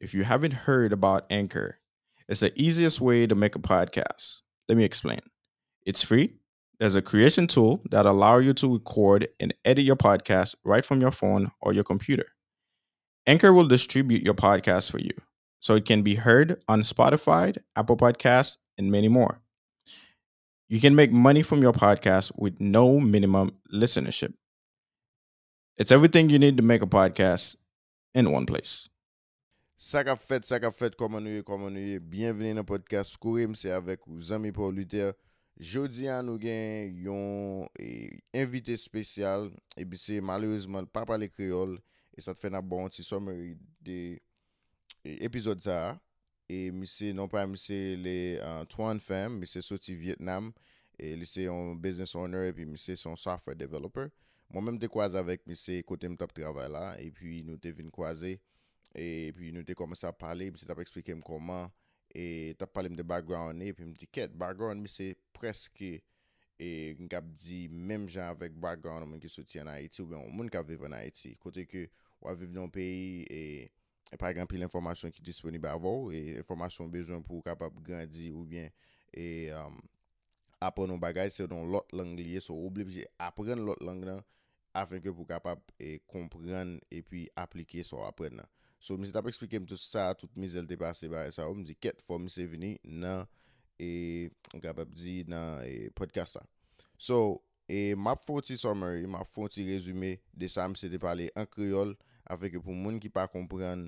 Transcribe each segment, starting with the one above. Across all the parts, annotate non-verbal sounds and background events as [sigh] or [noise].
If you haven't heard about Anchor, it's the easiest way to make a podcast. Let me explain. It's free. There's a creation tool that allow you to record and edit your podcast right from your phone or your computer. Anchor will distribute your podcast for you so it can be heard on Spotify, Apple Podcasts, and many more. You can make money from your podcast with no minimum listenership. It's everything you need to make a podcast in one place. Sa ka fet, sa ka fet, koman nou ye, koman nou ye, bienveni nan podcast Kourim, se avek ou zami Paul Luther. Jodi an nou gen yon e, invité spesyal, e bi se malouzman pa pale kriol, e sa te fe nan bon ti someri de e, epizod sa. E mi se, non pa mi se le uh, Tuan Femme, mi se soti Vietnam, e li se yon business owner, e pi mi se son software developer. Mwen menm te kwaze avek mi se kote m tap travay la, e pi nou te vin kwaze. E pi nou te komanse ap pale, mi se tap eksplike m koman, e tap pale m de background e, pi m di ket, background mi se preske, e m kap di, mem jan avèk background moun ki soti an Haiti, ou ben moun kap vive an Haiti. Kote ke waviv nan peyi, e, e par exemple, l'informasyon ki disponib avò, e informasyon bezon pou kapap grandi, ou bien, e um, apon nou bagay se don lot lang liye, so oblibje apren lot lang nan, afen ke pou kapap e kompren, e pi aplike so apren nan. So, mi se tap eksplike m tout sa, tout mi zel te pase ba e sa ou, misi ket fò mi se vini nan, e, m kapap di nan e, podcast la. So, e map fò ti summary, map fò ti rezume de sa misi te pale an kriol, afeke pou moun ki pa kompren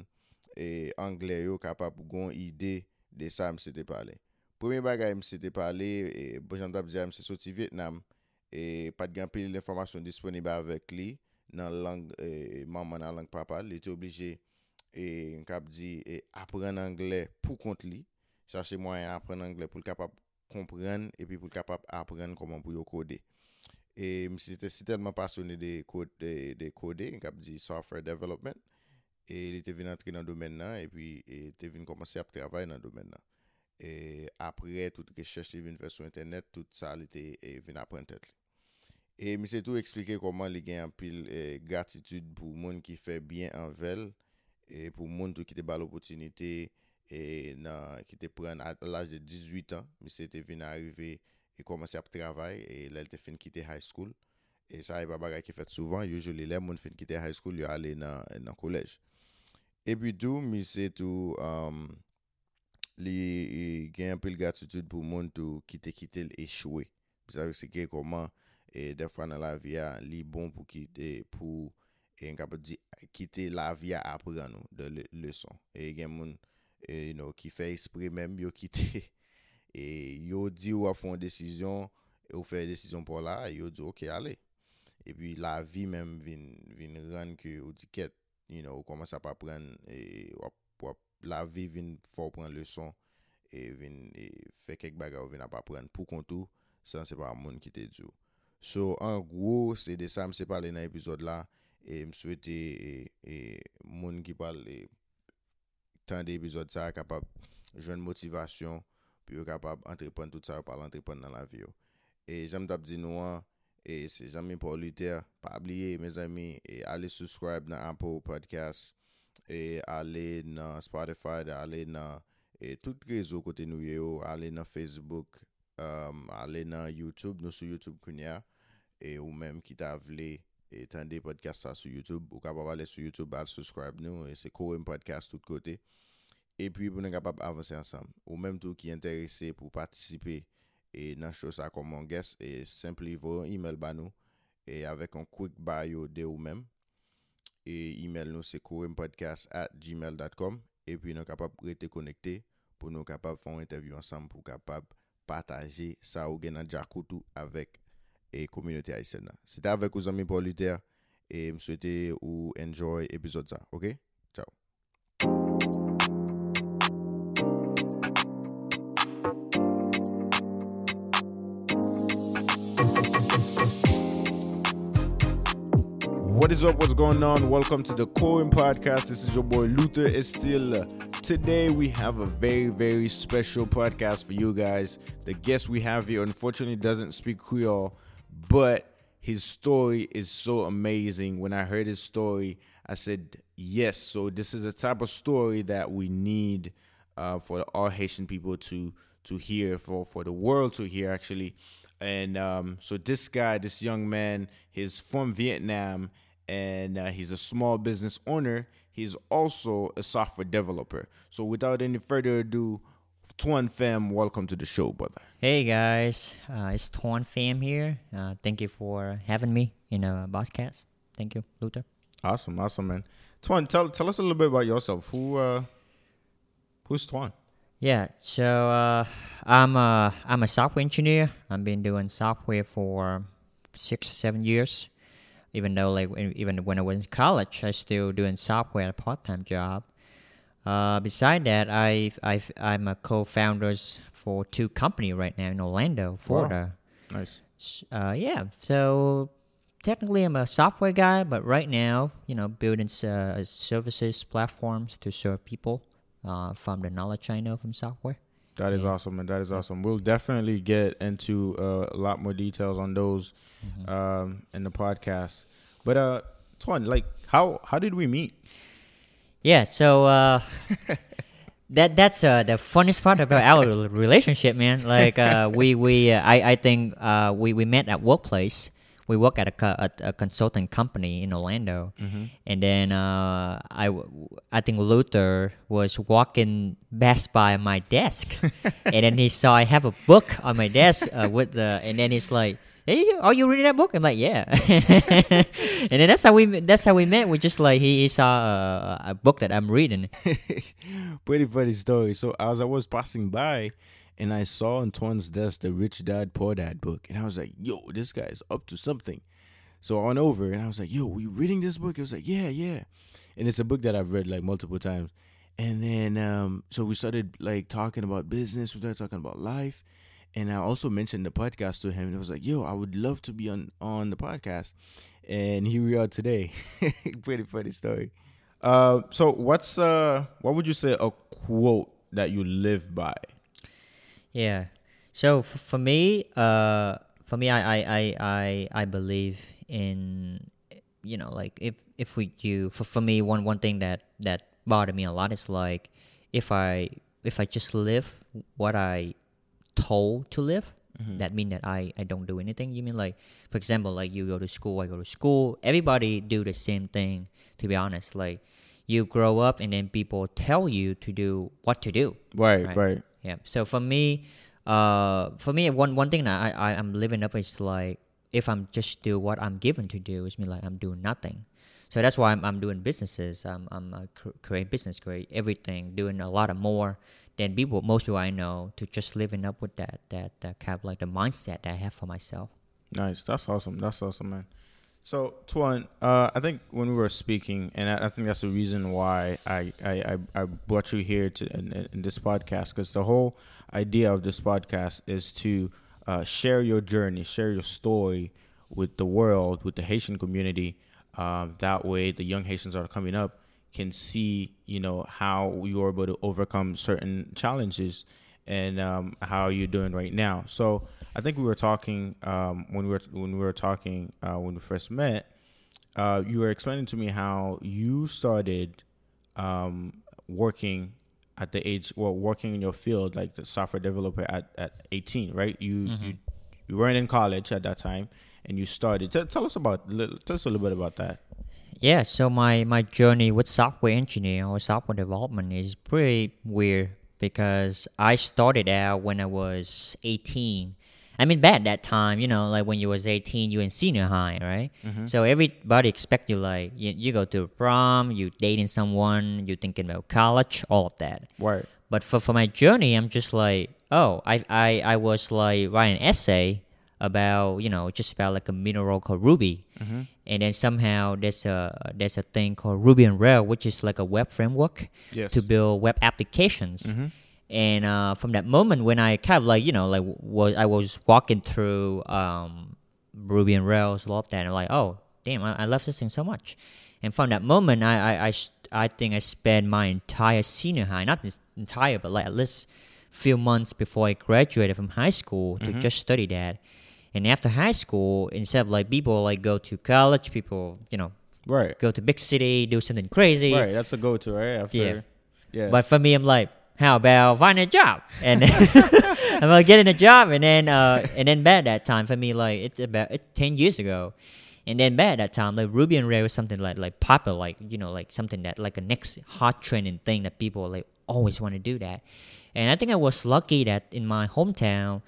e angle yo kapap gon ide de sa misi te pale. Premi bagay misi te pale, e, bojan tap di a se soti Vietnam, e pat gen pili l'informasyon disponibe avek li nan lang, e, maman nan lang papal, li te oblije e nkap di e, apren angle pou kont li. chache mwen apren angle pou l kapap kompren e pi pou l kapap apren koman pou yo kode. E msi te sitelman telman de, de, de kode, nkap di software development, e li te vin antre nan domen nan epi e, te vin komanse ap travay nan domen nan. E apre tout rechèche li vin fè sou internet, tout sa li te e, vin apren tèt li. E mi se tou eksplike koman li gen apil e, gratitude pou moun ki fè bien anvel e pou moun tou ki te bal opotinite e nan ki te pren l'aj de 18 an, mi se te vin arrive e komanse ap travay e lèl te fin kite high school. E sa e pa bagay ki fet souvan, usually joli lè moun fin kite high school yo ale nan, nan kolej. E pi tou mi se tou um, li e, gen apil gratitude pou moun tou kite kite l'echoué, mi se gen koman e defwa nan la via li bon pou kite pou e yon kapap di kite la vi a apren nou de le, leson. E gen moun e, you know, ki fe espri menm yo kite. [laughs] E yo di ou a fon desisyon, ou fe desisyon pou la, yo di ok ale. E pi la vi menm vin, vin ran ki ou di ket, you know, ou koman sa pa pren, e, wap, wap, la vi vin fò pren leson, e vin e, fe kek baga ou vin a pa pren pou kontou, san se pa moun ki te ou. So, an gwo, se de sa mse pale nan epizod la, E m souwete e, e moun ki pal e, tan de epizod sa kapab jwen motivasyon pi yo kapab antrepon tout sa yo pal antrepon nan la vi yo. E jem tap di nou an, e se jami pou liter, pa abliye me zami, e ale subscribe nan Apple Podcast, e ale nan Spotify, ale nan e, tout rezo kote nou yo, ale nan Facebook, um, ale nan YouTube, nou sou YouTube kounya, e ou menm ki ta vle et des podcasts ça sur YouTube. Ou capable aller sur YouTube, à subscribe nous. Et c'est Korim Podcast tout côté. Et puis, pour nous capable avancer ensemble. Ou même tout qui est intéressé pour participer et dans chose ça comme mon guest, et simplement vous un email à nous. Et avec un quick bio de ou même. Et email nous, c'est korimpodcast at gmail.com. Et puis, nous capable rester connectés pour nous capable faire une interview ensemble pour capable partager ça ou gain dans Jakoutou avec e kominote a isen nan. Se ta avek ou zami pou liter, e m souwete ou enjoy epizod sa. Ok? Ciao. What is up? What's going on? Welcome to the Coin Podcast. This is your boy Luther Estil. Today we have a very, very special podcast for you guys. The guest we have here unfortunately doesn't speak Creole. But his story is so amazing. When I heard his story, I said, Yes, so this is a type of story that we need uh, for all Haitian people to to hear, for for the world to hear, actually. And um, so this guy, this young man, he's from Vietnam, and uh, he's a small business owner. He's also a software developer. So without any further ado, Tuan Pham, welcome to the show, brother. Hey guys, uh, it's Tuan Pham here. Uh, thank you for having me in a podcast. Thank you, Luther. Awesome, awesome, man. Tuan, tell tell us a little bit about yourself. Who uh, who's Tuan? Yeah, so uh, I'm a I'm a software engineer. I've been doing software for six seven years. Even though like even when I was in college, I still doing software, a part time job. Uh, beside that, I I I'm a co-founders for two company right now in Orlando, Florida. Nice. Uh, yeah, so technically I'm a software guy, but right now, you know, building uh, services platforms to serve people uh, from the knowledge I know from software. That is Yeah. awesome, man. That is awesome. We'll definitely get into uh, a lot more details on those Mm-hmm. um, in the podcast. But uh, Tuan, like, how how did we meet? Yeah, so uh, [laughs] that that's uh, the funniest part about our relationship, man. Like uh, we we uh, I I think uh, we we met at workplace. We work at a, co- at a consulting company in Orlando, and then uh, I I think Luther was walking past by my desk, [laughs] and then he saw I have a book on my desk uh, with the, and then he's like. Hey, are you reading that book? I'm like, yeah. [laughs] and then that's how we that's how we met. We just like he, saw a, a book that I'm reading. [laughs] Pretty funny story. So as I was passing by, and I saw on Tuan's desk the Rich Dad Poor Dad book, and I was like, "Yo, this guy is up to something." So I went over and I was like, "Yo, were you reading this book?" He was like, "Yeah, yeah," and it's a book that I've read like multiple times. And then um, so we started like talking about business. We started talking about life, and I also mentioned the podcast to him. And he was like, "Yo, I would love to be on on the podcast," and here we are today. [laughs] Pretty funny story. Uh, so what's uh, what would you say a quote that you live by? Yeah. So f- for me, uh, for me, I, I, I, I, I believe in, you know, like if if we do for for me, one one thing that that bothered me a lot is like if I if I just live what I told to live, that mean that I I don't do anything. You mean like, for example, like you go to school, I go to school. Everybody do the same thing. To be honest, like you grow up and then people tell you to do what to do. Right, Right. right. Yeah. So for me, uh, for me, one one thing that I, I I'm living up is like if I'm just do what I'm given to do, it's mean like I'm doing nothing. So that's why I'm, I'm doing businesses. I'm I'm uh, cr- create business, create everything, doing a lot of more than people most people I know to just living up with that that that kind of like the mindset that I have for myself. Nice. That's awesome. That's awesome, man. So, Tuan, uh, I think when we were speaking, and I, I think that's the reason why I I, I, brought you here to in, in this podcast, because the whole idea of this podcast is to uh, share your journey, share your story with the world, with the Haitian community. Um, that way, the young Haitians are coming up can see, you know, how you are able to overcome certain challenges and um, how you're doing right now. So I think we were talking um, when we were when we were talking uh, when we first met. Uh, you were explaining to me how you started um, working at the age, well, working in your field like the software developer at, at 18, right? You you you weren't in college at that time, and you started. Tell, tell us about tell us a little bit about that. Yeah, so my, my journey with software engineering or software development is pretty weird because I started out when I was 18. I mean, back that time, you know, like when you was 18, you in senior high, right? Mm-hmm. So everybody expect you like, you, you go to prom, you dating someone, you thinking about college, all of that. Right. But for, for my journey, I'm just like, oh, I, I, I was like writing an essay about, you know, just about like a mineral called ruby. And then somehow there's a there's a thing called Ruby on Rails, which is like a web framework Yes. to build web applications. And uh, from that moment, when I kind of like you know like was I was walking through um, Ruby on Rails, love that, and I'm like, oh damn, I, I love this thing so much. And from that moment, I I I think I spent my entire senior high, not this entire, but like at least few months before I graduated from high school to just study that. And after high school, instead of like people like go to college, people you know Right. go to big city, do something crazy. Right. That's a go-to, right? After. Yeah. Yeah. But for me, I'm like, how about find a job? And [laughs] I'm like getting a job, and then uh, and then bad that time for me, like it's about it's ten years ago, and then bad that time, like Ruby on Rails was something like like popular, like you know, like something that like a next hot trending thing that people like always want to do that, and I think I was lucky that in my hometown.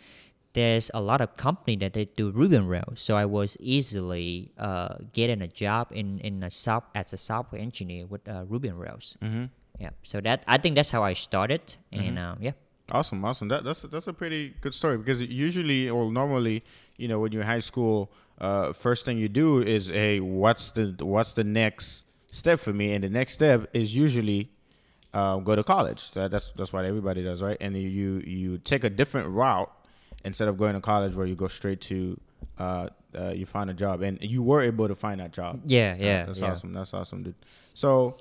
There's a lot of company that they do Ruby on Rails, so I was easily uh, getting a job in in a soft as a software engineer with uh, Ruby on Rails. mm-hmm. Yeah. So that I think that's how I started, and um, yeah. Awesome, awesome. That that's that's a pretty good story because usually or normally, you know, when you're in high school, uh, first thing you do is, hey, what's the what's the next step for me? And the next step is usually um, go to college. That, that's that's what everybody does, right? And you you take a different route instead of going to college where you go straight to uh, uh, you find a job, and you were able to find that job. Yeah, Uh, yeah, that's yeah. awesome. That's awesome, dude. So,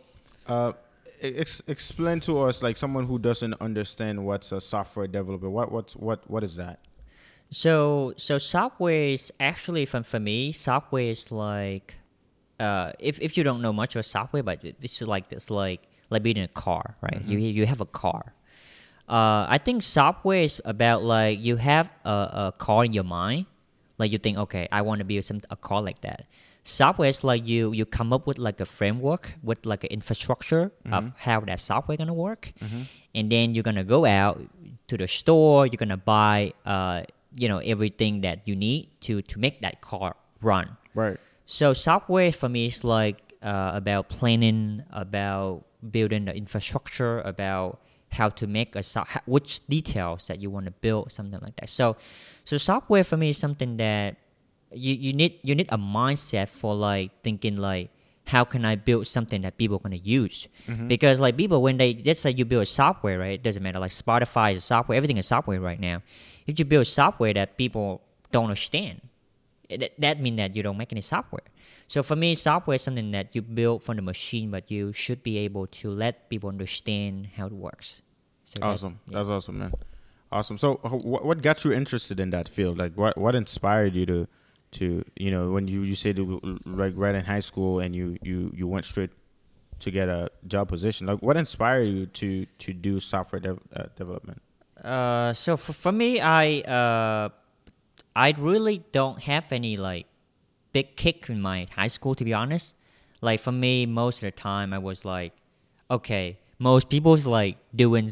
uh, ex- explain to us, like someone who doesn't understand what's a software developer. What what's what what is that? So so software is actually for for me, software is like uh if if you don't know much about software, but it- it's like this like like being in a car, right? You you have a car. Uh, I think software is about like you have a, a car in your mind, like you think, okay, I want to build some a car like that. Software is like you you come up with like a framework with like an infrastructure of how that software gonna work, and then you're gonna go out to the store. You're gonna buy uh you know everything that you need to to make that car run. Right. So software for me is like uh, about planning, about building the infrastructure, about how to make a so- which details that you want to build, something like that. So, so software for me is something that you, you need you need a mindset for like thinking like how can I build something that people are gonna use? Mm-hmm. Because like people when they let's say you build a software, right? It doesn't matter. Like Spotify is software, everything is software right now. If you build software that people don't understand, that, that means that you don't make any software. So for me, software is something that you build from the machine, but you should be able to let people understand how it works. So that- Awesome. yeah. That's awesome, man. Awesome. So, uh, what what got you interested in that field? Like, what what inspired you to to you know when you you said like right in high school and you you you went straight to get a job position. Like, what inspired you to to do software dev, uh, development? Uh, so for, for me, I uh, I really don't have any like big kick in my high school to be honest. Like for me, most of the time I was like, okay, most people's like doing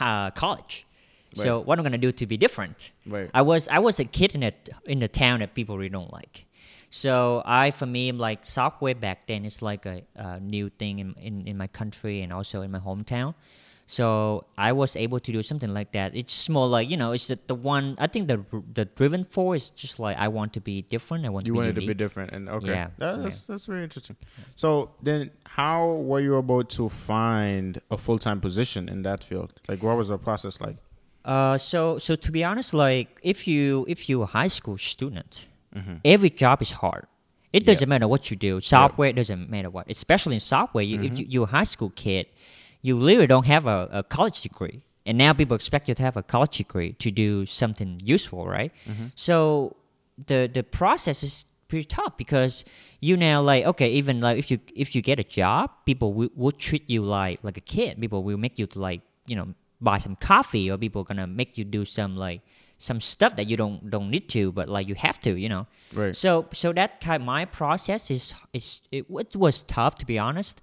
uh, college. So what I'm gonna do to be different? Right. I was I was a kid in a in the town that people really don't like. So I for me I'm like software back then is like a, a new thing in, in in my country and also in my hometown. So I was able to do something like that. It's more like you know, it's the, the one I think the the driven for is just like I want to be different. I want You to be different. You wanted to be different, and okay, Yeah, That- yeah. that's that's very interesting. So then, how were you able to find a full time position in that field? Like, what was the process like? Uh, so so to be honest, like if you if you're a high school student, every job is hard. It doesn't matter what you do. Software doesn't matter what. Especially in software, you, if you, you're a high school kid, you literally don't have a, a college degree, and now people expect you to have a college degree to do something useful, right? Mm-hmm. So the the process is pretty tough because you now like okay, even like if you if you get a job, people will, will treat you like like a kid. People will make you like you know buy some coffee, or people gonna make you do some like some stuff that you don't don't need to, but like you have to, you know. Right. So so that kind of my process is is it, it was tough to be honest,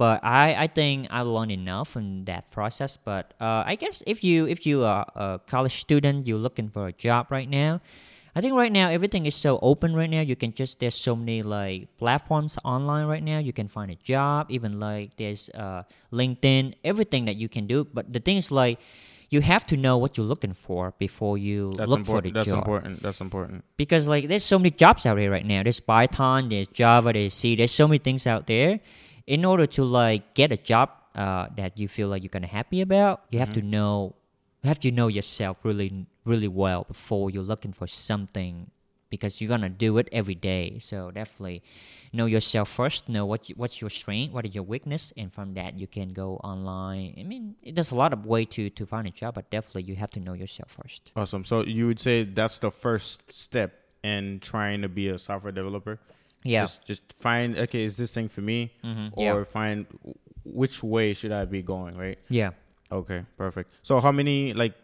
but I I think I learned enough in that process. But uh, I guess if you if you are a college student, you're looking for a job right now. I think right now everything is so open right now. You can just there's so many like platforms online right now. You can find a job. Even like there's uh, LinkedIn, everything that you can do. But the thing is like you have to know what you're looking for before you That's look for the important. That's job important. That's important. because like there's so many jobs out there right now. There's Python, there's Java, there's C. There's so many things out there. In order to like get a job uh, that you feel like you're kind of happy about, you have to know, you have to know yourself really, really well before you're looking for something, because you're gonna do it every day. So definitely know yourself first. Know what you, what's your strength, what is your weakness, and from that you can go online. I mean, there's a lot of way to to find a job, but definitely you have to know yourself first. Awesome. So you would say that's the first step in trying to be a software developer. Yeah. Just, just find okay, is this thing for me, Mhm, or yeah. find which way should I be going, right? Yeah. Okay, perfect. So how many like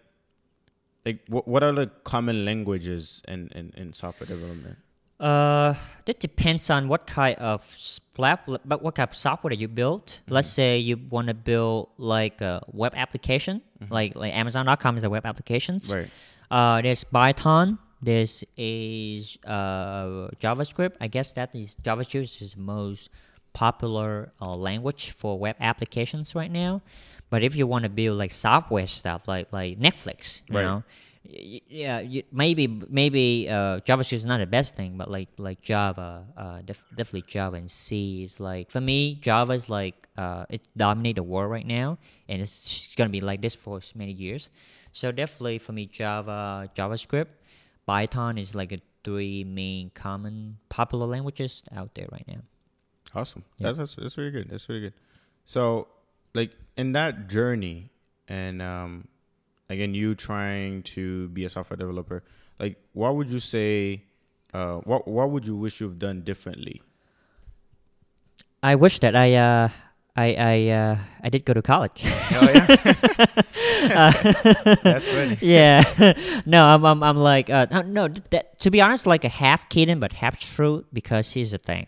like what what are the common languages in in, in software development? Uh, that depends on what kind of splat, but what kind of software that you build. Let's say you want to build like a web application, like like Amazon.com is a web applications. Right. Uh, there's Python. There's a uh, JavaScript. I guess that is JavaScript is the most popular uh, language for web applications right now. But if you want to build like software stuff, like like Netflix, you Right. know, yeah, you, maybe maybe uh, JavaScript is not the best thing, but like like Java, uh, def- definitely Java and C is like for me, Java is like uh, it dominate the world right now, and it's gonna be like this for many years. So definitely for me, Java, JavaScript, Python is like a three main common popular languages out there right now. Awesome. Yeah. That's, that's that's really good. That's really good. So, like in that journey, and um, again, you trying to be a software developer, like what would you say? Uh, what what would you wish you've done differently? I wish that I uh, I I uh, I did go to college. Oh [laughs] yeah, that's funny. [laughs] yeah, [laughs] no, I'm I'm, I'm like uh, no, no that, to be honest, like a half kidding but half true because here's the thing,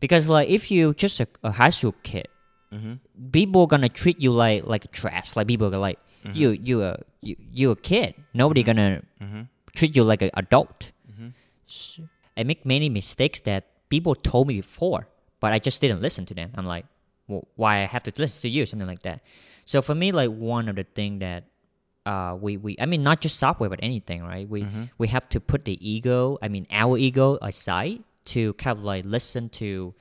because like if you just a, a high school kid, Mm-hmm. people gonna treat you like like trash. Like people are like you you a you you a kid. Nobody gonna Mm-hmm. treat you like an adult. I make many mistakes that people told me before, but I just didn't listen to them. I'm like, why I have to listen to you? Something like that. So for me, like one of the thing that uh, we we I mean not just software but anything, right? We we have to put the ego, I mean our ego aside to kind of like listen to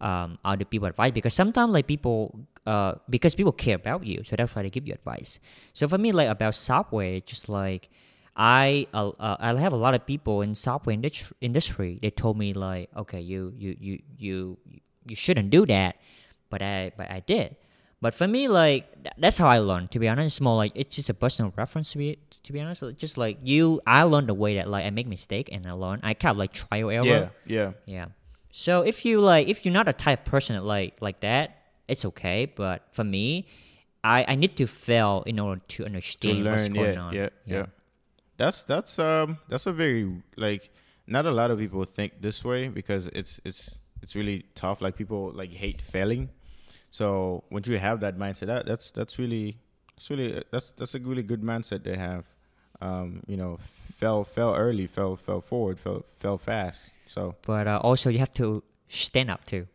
um, other people advice because sometimes like people uh, because people care about you, so that's why they give you advice. So for me, like about software, just like I uh, uh, I have a lot of people in software industry, industry. They told me like, okay, you you you you you shouldn't do that, but I but I did. But for me, like th- that's how I learned. To be honest, it's more like it's just a personal reference to be. To be honest, just like you, I learned the way that like I make mistake and I learn. I kind of like trial error. Yeah, yeah. Yeah. So if you like, if you're not a type of person that like like that, it's okay. But for me, I I need to fail in order to To understand what's going yeah, on. yeah, yeah. That's that's um that's a very like not a lot of people think this way because it's it's it's really tough. Like people like hate failing. So once you have that mindset, that that's that's really it's really that's that's a really good mindset to have. Um, you know, fell fell early, fell fell forward, fell fell fast. So But uh, also you have to stand up too,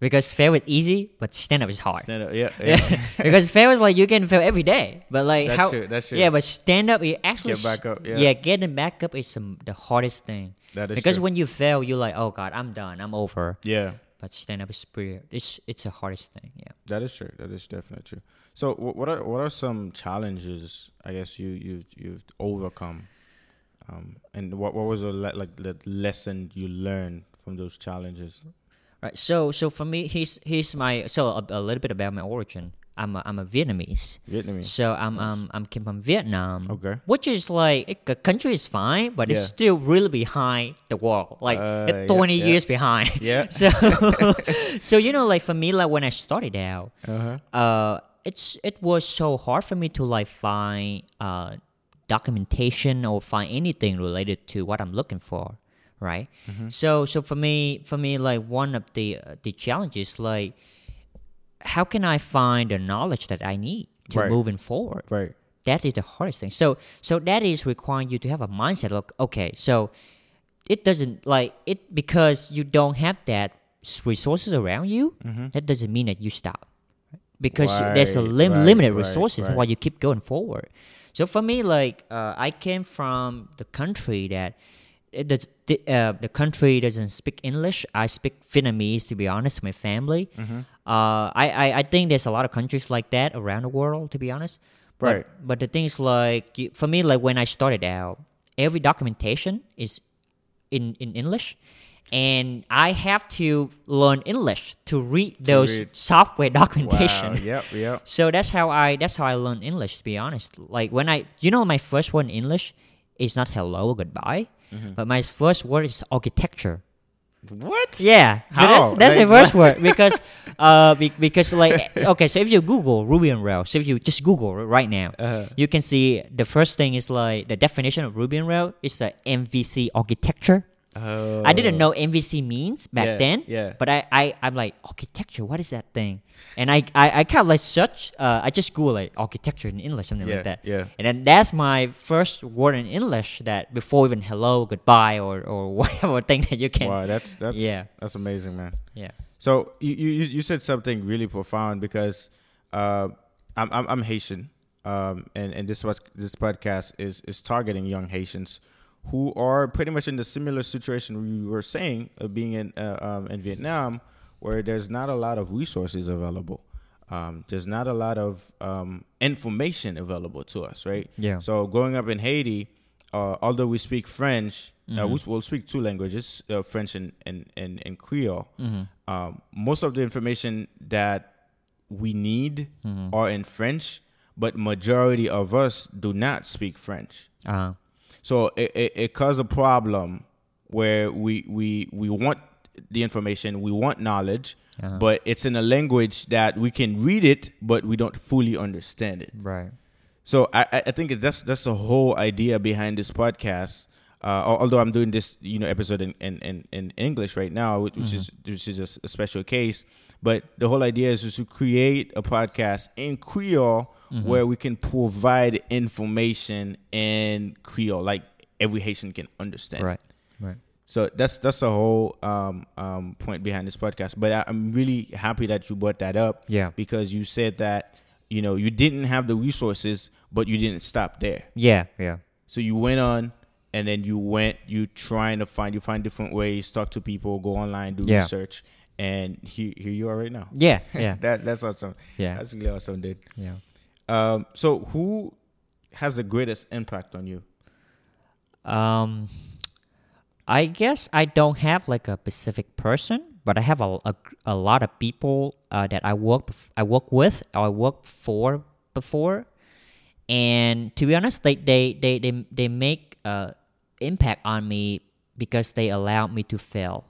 because fail is easy, but stand up is hard. stand up, yeah, yeah. [laughs] Yeah, because fail is like you can fail every day, but like That's how? true, that's true. Yeah, but stand up, you actually Get back up, yeah. yeah, getting back up is some, the hardest thing. That is because true. when you fail, you're like, oh god, I'm done, I'm over. yeah. But stand up is pretty. It's it's the hardest thing. Yeah. That is true. That is definitely true. So, what are what are some challenges? I guess you you've you've overcome, um, and what what was the le- like the lesson you learned from those challenges? Right. So so for me, he's he's my so a, a little bit about my origin. I'm a, I'm a Vietnamese. Vietnamese. So I'm um I'm came from Vietnam. Okay. Which is like it- the country is fine, but Yeah. it's still really behind the world. Like Uh, it's 20 yeah. years behind. Yeah. [laughs] So [laughs] so you know like for me like when I started out, Uh huh. uh it's it was so hard for me to like find uh documentation or find anything related to what I'm looking for, right? Mm-hmm. So so for me for me like one of the uh, the challenges like how can I find the knowledge that I need to Right. moving forward? Right. That is the hardest thing. So so that is requiring you to have a mindset like okay, so it doesn't like it because you don't have that resources around you. That doesn't mean that you stop because there's a lim- right, limited resources right. while you keep going forward. So for me, like uh, I came from the country that the the, uh, the country doesn't speak English. I speak Vietnamese to be honest. My family. Mm-hmm. Uh, I, I I think there's a lot of countries like that around the world. To be honest. But, Right. But the thing is, like for me, like when I started out, every documentation is in in English, and I have to learn English to read those read. software [laughs] documentation. Wow. Yep. Yep. [laughs] So that's how I that's how I learn English. To be honest, like when I you know my first word in English is not hello or goodbye, Mm-hmm. but my first word is architecture. What? Yeah, so that's that's Like, my first word because [laughs] uh be, because like okay, so if you Google Ruby on Rails, if you just Google right now, Uh-huh. you can see the first thing is like the definition of Ruby on Rails is a MVC architecture. I didn't know MVC means back Oh. Yeah, then. yeah. But I, I I'm like architecture. What is that thing? And I I, I kind of like search. Uh, I just Google like architecture in English, something Yeah, like that. yeah. And then that's my first word in English that before even hello, goodbye, or or [laughs] whatever thing that you can. Wow, that's that's Yeah. that's amazing, man. Yeah. So you you you- said something really profound because uh, I'm I'm, I'm Haitian, um, and and this this podcast is is targeting young Haitians who are pretty much in the similar situation we were saying of being in uh, um, in Vietnam, where there's not a lot of resources available. Um, there's not a lot of um, information available to us, right? Yeah. So growing up in Haiti, uh, although we speak French, uh, we will speak two languages, uh, French and, and, and, and Creole. Um, most of the information that we need are in French, but majority of us do not speak French. Uh, So it, it, it caused a problem where we, we, we want the information, we want knowledge, but it's in a language that we can read it, but we don't fully understand it. right. So I, I think that's that's the whole idea behind this podcast. Uh, although I'm doing this, you know, episode in, in, in, in English right now, which, which is which is just a special case. But the whole idea is just to create a podcast in Creole where we can provide information in Creole, like every Haitian can understand. Right. Right. So that's that's the whole um, um, point behind this podcast. But I, I'm really happy that you brought that up. Yeah. Because you said that you know you didn't have the resources, but you didn't stop there. Yeah. Yeah. So you went on, and then you went you trying to find you find different ways, talk to people, go online, do Yeah. research, and here here you are right now. Yeah. [laughs] Yeah. that that's awesome. Yeah. that's really awesome, dude. yeah. Um, so who has the greatest impact on you? Um, I guess I don't have like a specific person, but I have a, a, a lot of people uh, that I work I work with or I work for before, and to be honest, they they they they, they make uh impact on me because they allow me to fail.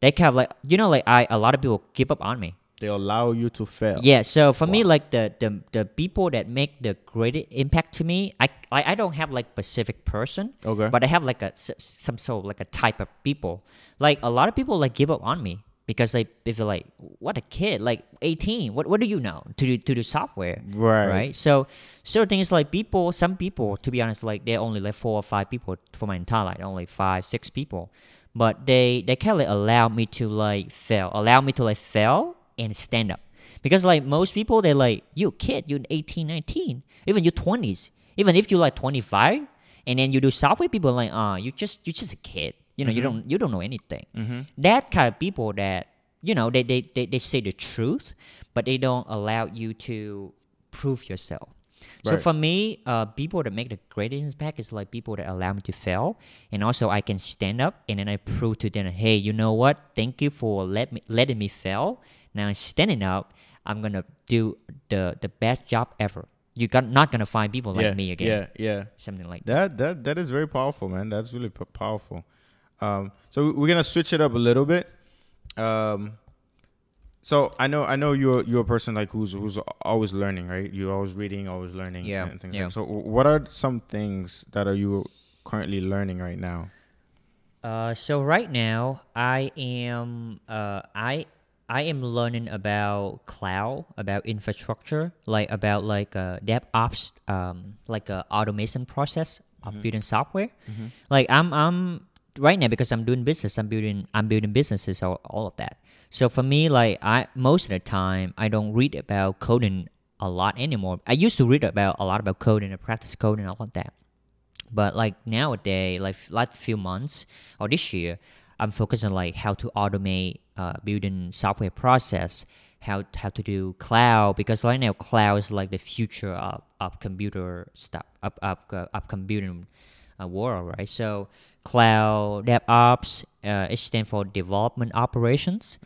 They kind of like you know like I a lot of people give up on me. They allow you to fail. Yeah, so for me, like the, the the people that make the greatest impact to me, I I, I don't have like specific person. Okay. But I have like a some sort of like a type of people. Like a lot of people like give up on me because they they feel like what a kid like 18 what what do you know to do to do software Right. right so certain things like people some people to be honest like they're only like four or five people for my entire life only five six people but they they kind of like allow me to like fail allow me to like fail and stand up. Because like most people they're like you a kid you're 18 19 even your 20s even if you're like 25 and then you do software people are like ah you just you're just a kid. You know you don't you don't know anything. That kind of people that you know they, they, they, they say the truth but they don't allow you to prove yourself. So for me uh, people that make the greatest impact is like people that allow me to fail and also i can stand up and then i prove to them hey you know what? Thank you for let me, letting me fail now standing up i'm gonna do the the best job ever you're not gonna find people like yeah, me again Yeah, yeah. something like that That that that is very powerful, man. That's really p- powerful. Um, so we're gonna switch it up a little bit. Um, so I know I know you're you're a person like who's who's always learning, right? You're always reading, always learning, Yeah, and things yeah. like. So what are some things that are you currently learning right now? Uh, so right now I am uh, I I am learning about cloud, about infrastructure, like about like uh, DevOps, um, like a automation process of building software. Like I'm I'm right now because I'm doing business. I'm building I'm building businesses all, all of that. So for me, like I most of the time I don't read about coding a lot anymore. I used to read about a lot about coding and practice coding and all of that. But like nowadays, like last few months or this year, I'm focused on like how to automate uh, building software process, how how to do cloud because right now cloud is like the future of, of computer stuff, of of, uh, of computing uh, world, right? So cloud DevOps, uh, it stands for development operations.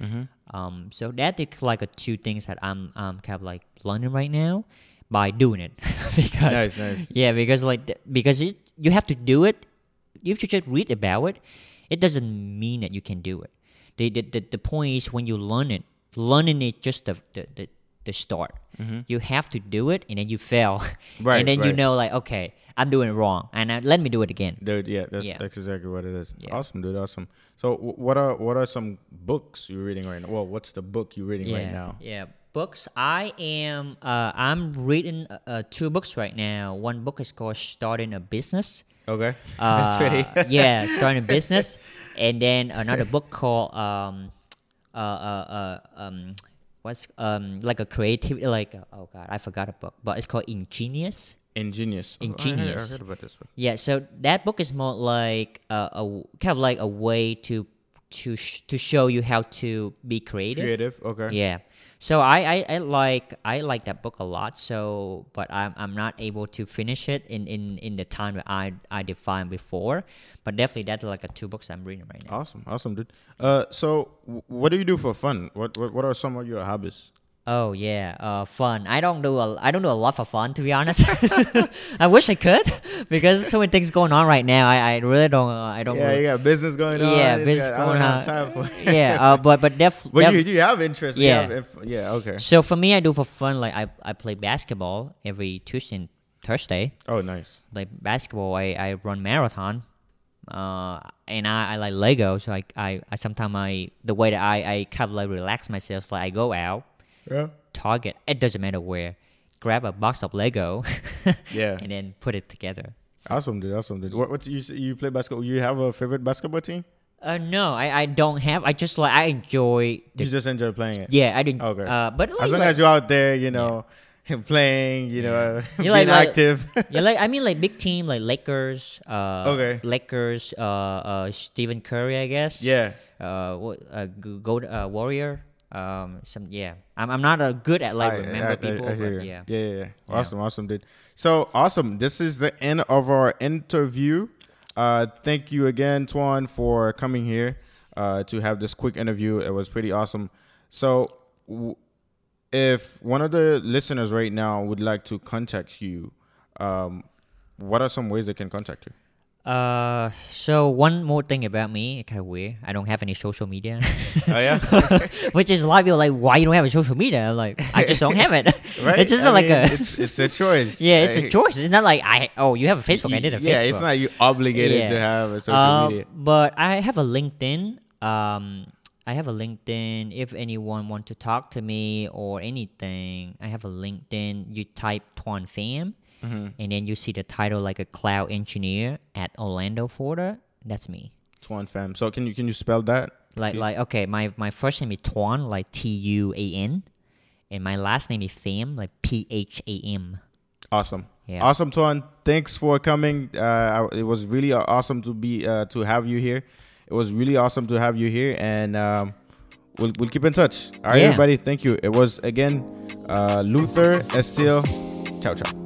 Um, so that is like a two things that I'm um kind of like learning right now by doing it [laughs] because Nice, nice. yeah, because like because it, you have to do it. You just read about it, it doesn't mean that you can do it. the the, the, the point is when you learn it, learning it just the the, the, the start. You have to do it and then you fail, [laughs] Mm-hmm. Right, and then you know like okay, I'm doing it wrong, and uh, let me do it again. Dude, yeah, that's Yeah. that's exactly what it is. Yeah. Awesome, dude. Awesome. So, wh- what are what are some books you're reading right now? Well, what's the book you're reading yeah, right now? Yeah, books. I am. Uh, I'm reading uh, uh, two books right now. One book is called Starting a Business. Okay, [laughs] Uh, that's pretty. [laughs] yeah, starting a business, and then another book called um, uh, uh, uh, um, what's um, like a creative, like oh god, I forgot a book, but it's called Ingenious. Ingenious. Oh, I heard- I Ingenious. heard about this book. Yeah, so that book is more like a, a kind of like a way to to sh- to show you how to be creative. Creative. Okay. Yeah. So I, I, I like I like that book a lot. So but I'm I'm not able to finish it in, in, in the time that I I defined before. But definitely that's like a two books I'm reading right now. Awesome. Awesome, dude. Uh, so w- what do you do for fun? What what, what are some of your hobbies? Oh yeah, uh, fun. I don't do a I don't do a lot for fun to be honest. [laughs] I wish I could because there's so many things going on right now. I, I really don't uh, I don't. Yeah, really, you got business going on. yeah, business got- going on. time for. yeah, uh, but but def, [laughs] But def- you you have interest. Yeah. have inf- yeah. Okay. so for me, I do for fun. Like I I play basketball every Tuesday and Thursday. Oh, nice. like basketball, I, I run marathon, uh, and I, I like Lego. So I I, I sometimes I the way that I, I kind of like relax myself. is like I go out, Yeah. Target. It doesn't matter where, grab a box of Lego, [laughs] Yeah. and then put it together. Awesome, dude. Awesome, dude. What what you say you play basketball? You have a favorite basketball team? Uh, no, I, I don't have. I just like I enjoy. The, You just enjoy playing it. yeah, I didn't. Okay. Uh, but like, As long like, as you're out there, you know, [laughs] playing, you know, [laughs] You being like- active. yeah, like I mean, like big team, like Lakers. Uh, Okay. Lakers. Uh, uh, Stephen Curry, I guess. yeah. uh, what uh, gold uh, warrior. Um, some yeah. I'm I'm not a good at like I- remember I- I- people, but yeah. yeah, yeah, yeah. Awesome, awesome, dude. So awesome. This is the end of our interview. Uh, thank you again, Tuan, for coming here uh, to have this quick interview. It was pretty awesome. So, w- if one of the listeners right now would like to contact you, um, what are some ways they can contact you? Uh, so one more thing about me, kind of weird. I don't have any social media. [laughs] Oh yeah, [laughs] Which is a lot of people like, why you don't have a social media? I'm like, I just don't have it. [laughs] right. It's just I like mean, a it's it's a choice. yeah, it's a choice. It's not like I oh you have a Facebook. I did a yeah, Facebook. Yeah, it's not you obligated to have a social Uh, media. But I have a LinkedIn. Um, I have a LinkedIn. If anyone want to talk to me or anything, I have a LinkedIn. You type Tuan Pham, Mm-hmm. and then you see the title like a cloud engineer at Orlando Florida. That's me. Tuan Pham. So can you can you spell that? Like Please. like okay, my my first name is Tuan, like T U A N, and my last name is Pham, like P H A M. Awesome. Yeah. Awesome, Tuan. Thanks for coming. Uh, it was really uh, awesome to be uh, to have you here. It was really awesome to have you here, and um, we'll we'll keep in touch. All right, Yeah. everybody. Thank you. It was again uh, Luther Estill. Ciao, ciao.